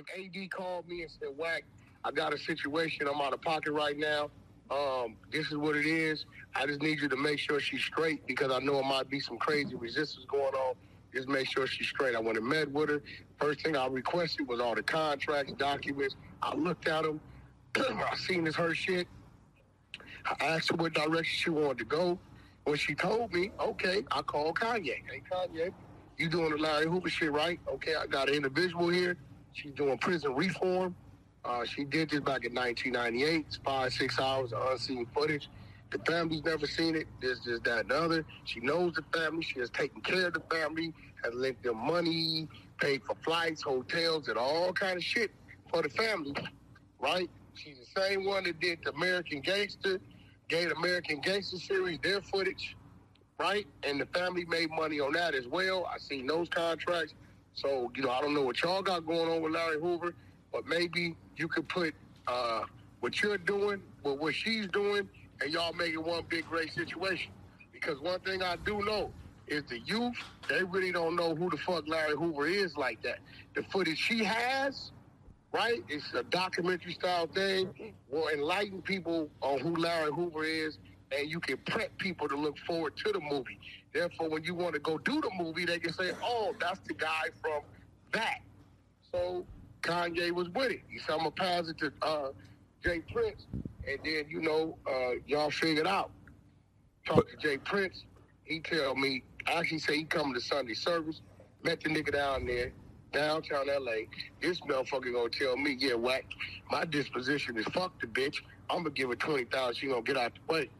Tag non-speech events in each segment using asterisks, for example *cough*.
if AD called me and said, "Whack, I got a situation. I'm out of pocket right now. Um, this is what it is. I just need you to make sure she's straight because I know it might be some crazy resistance going on. Just make sure she's straight. I went and met with her. First thing I requested was all the contracts, documents. I looked at them. *clears throat* I seen this her shit. I asked her what direction she wanted to go. When she told me, okay, I called Kanye. Hey, Kanye, you doing the Larry Hoover shit, right? Okay, I got an individual here. She's doing prison reform. Uh, she did this back in 1998. It's five, six hours of unseen footage. The family's never seen it. There's just that and the other. She knows the family. She has taken care of the family, has lent them money, paid for flights, hotels, and all kind of shit for the family, right? She's the same one that did the American Gangster, gave American Gangster series their footage, right? And the family made money on that as well. I seen those contracts. So, you know, I don't know what y'all got going on with Larry Hoover, but maybe you could put uh, what you're doing with what she's doing, and y'all make it one big great situation. Because one thing I do know is the youth, they really don't know who the fuck Larry Hoover is like that. The footage she has, right? It's a documentary style thing. Will enlighten people on who Larry Hoover is, and you can prep people to look forward to the movie. Therefore, when you want to go do the movie, they can say, "Oh, that's the guy from that." So Kanye was with it. He said, "I'm gonna pass it to uh, J. Prince," and then you know uh, y'all figured out. Talk to J. Prince. He tell me, actually say he coming to Sunday service. Met the nigga down there, downtown LA. This motherfucker gonna tell me, yeah, whack. My disposition is fuck the bitch. I'm gonna give her twenty thousand. She gonna get out the way.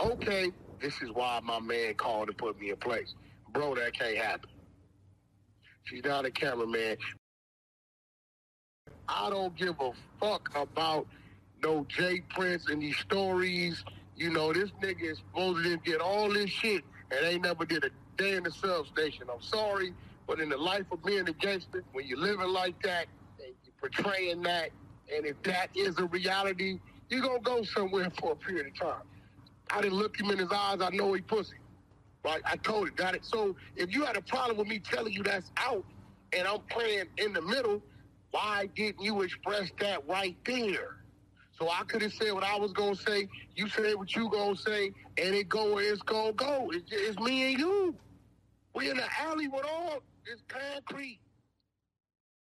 Okay, this is why my man called to put me in place, bro. That can't happen. She's not a cameraman. I don't give a fuck about no J. Prince and these stories. You know, this nigga is supposed to get all this shit and they never did a day in the substation. I'm sorry, but in the life of being a gangster, when you're living like that and you're portraying that, and if that is a reality, you're gonna go somewhere for a period of time. I didn't look him in his eyes. I know he pussy. Right? I told it. Got it. So if you had a problem with me telling you that's out, and I'm playing in the middle, why didn't you express that right there? So I could have said what I was gonna say. You said what you gonna say, and it go where it's gonna go. It's, it's me and you. We in the alley with all this concrete.